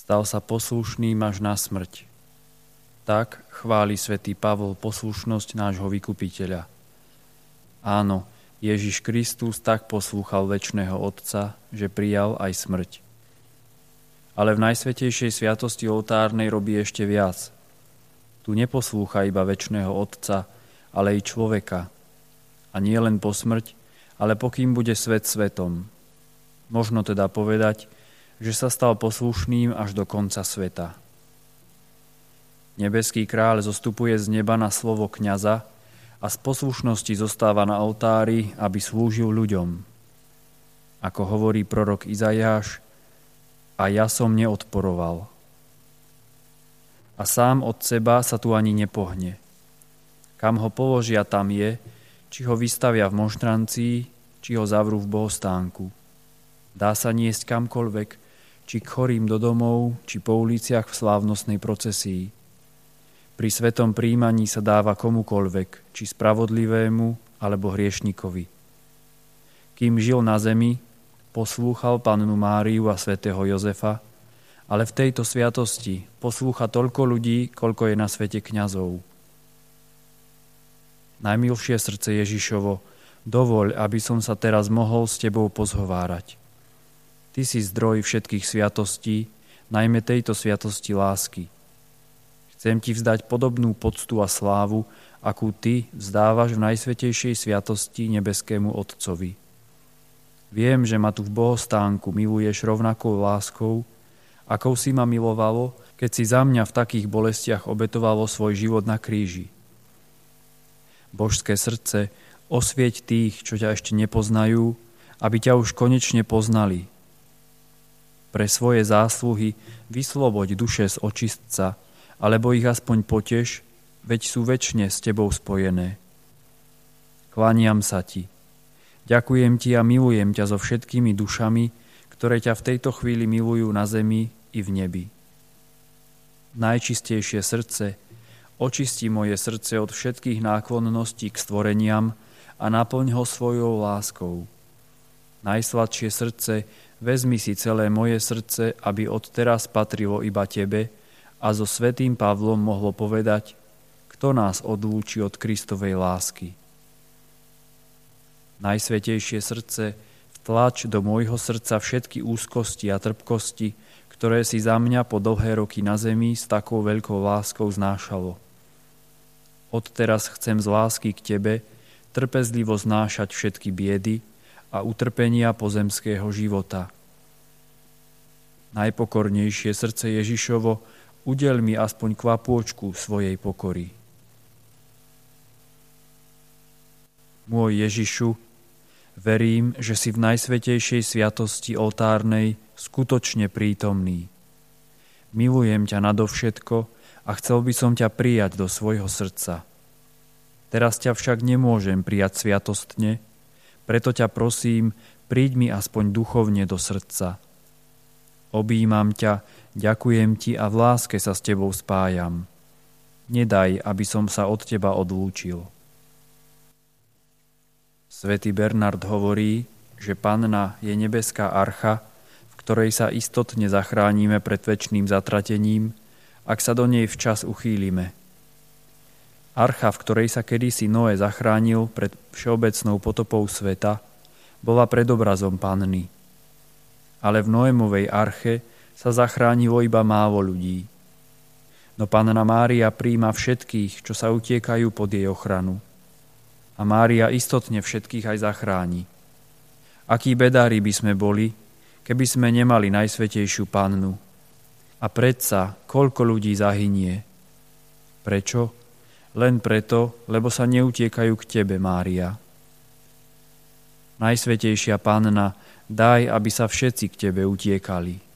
Stal sa poslušným až na smrť. Tak chváli svätý Pavol poslušnosť nášho vykupiteľa. Áno, Ježiš Kristus tak poslúchal väčšného Otca, že prijal aj smrť. Ale v najsvetejšej sviatosti oltárnej robí ešte viac. Tu neposlúcha iba väčšného Otca, ale i človeka. A nie len po smrť, ale pokým bude svet svetom. Možno teda povedať, že sa stal poslušným až do konca sveta. Nebeský kráľ zostupuje z neba na slovo kňaza a z poslušnosti zostáva na oltári, aby slúžil ľuďom. Ako hovorí prorok Izajáš, a ja som neodporoval. A sám od seba sa tu ani nepohne. Kam ho položia, tam je, či ho vystavia v monštrancii, či ho zavrú v bohostánku. Dá sa niesť kamkoľvek, či k chorým do domov, či po uliciach v slávnostnej procesii. Pri svetom príjmaní sa dáva komukoľvek, či spravodlivému alebo hriešnikovi. Kým žil na zemi, poslúchal pannu Máriu a svätého Jozefa, ale v tejto sviatosti poslúcha toľko ľudí, koľko je na svete kňazov. Najmilšie srdce Ježišovo, dovoľ, aby som sa teraz mohol s tebou pozhovárať. Ty si zdroj všetkých sviatostí, najmä tejto sviatosti lásky – Chcem ti vzdať podobnú poctu a slávu, akú ty vzdávaš v najsvetejšej sviatosti nebeskému Otcovi. Viem, že ma tu v bohostánku miluješ rovnakou láskou, akou si ma milovalo, keď si za mňa v takých bolestiach obetovalo svoj život na kríži. Božské srdce, osvieť tých, čo ťa ešte nepoznajú, aby ťa už konečne poznali. Pre svoje zásluhy vysloboď duše z očistca, alebo ich aspoň poteš, veď sú väčšine s tebou spojené. Klaniam sa ti. Ďakujem ti a milujem ťa so všetkými dušami, ktoré ťa v tejto chvíli milujú na zemi i v nebi. Najčistejšie srdce, očistí moje srdce od všetkých náklonností k stvoreniam a naplň ho svojou láskou. Najsladšie srdce, vezmi si celé moje srdce, aby odteraz patrilo iba tebe, a so svetým Pavlom mohlo povedať, kto nás odlúči od Kristovej lásky. Najsvetejšie srdce vtlač do môjho srdca všetky úzkosti a trpkosti, ktoré si za mňa po dlhé roky na zemi s takou veľkou láskou znášalo. Odteraz chcem z lásky k Tebe trpezlivo znášať všetky biedy a utrpenia pozemského života. Najpokornejšie srdce Ježišovo udel mi aspoň kvapôčku svojej pokory. Môj Ježišu, verím, že si v najsvetejšej sviatosti oltárnej skutočne prítomný. Milujem ťa nadovšetko a chcel by som ťa prijať do svojho srdca. Teraz ťa však nemôžem prijať sviatostne, preto ťa prosím, príď mi aspoň duchovne do srdca. Obímam ťa, ďakujem ti a v láske sa s tebou spájam. Nedaj, aby som sa od teba odlúčil. Svetý Bernard hovorí, že panna je nebeská archa, v ktorej sa istotne zachránime pred väčšným zatratením, ak sa do nej včas uchýlime. Archa, v ktorej sa kedysi Noé zachránil pred všeobecnou potopou sveta, bola predobrazom panny – ale v Noémovej arche sa zachránilo iba málo ľudí. No Panna Mária príjma všetkých, čo sa utiekajú pod jej ochranu. A Mária istotne všetkých aj zachráni. Akí bedári by sme boli, keby sme nemali najsvetejšiu pannu. A predsa, koľko ľudí zahynie. Prečo? Len preto, lebo sa neutiekajú k Tebe, Mária. Najsvetejšia panna, daj, aby sa všetci k Tebe utiekali.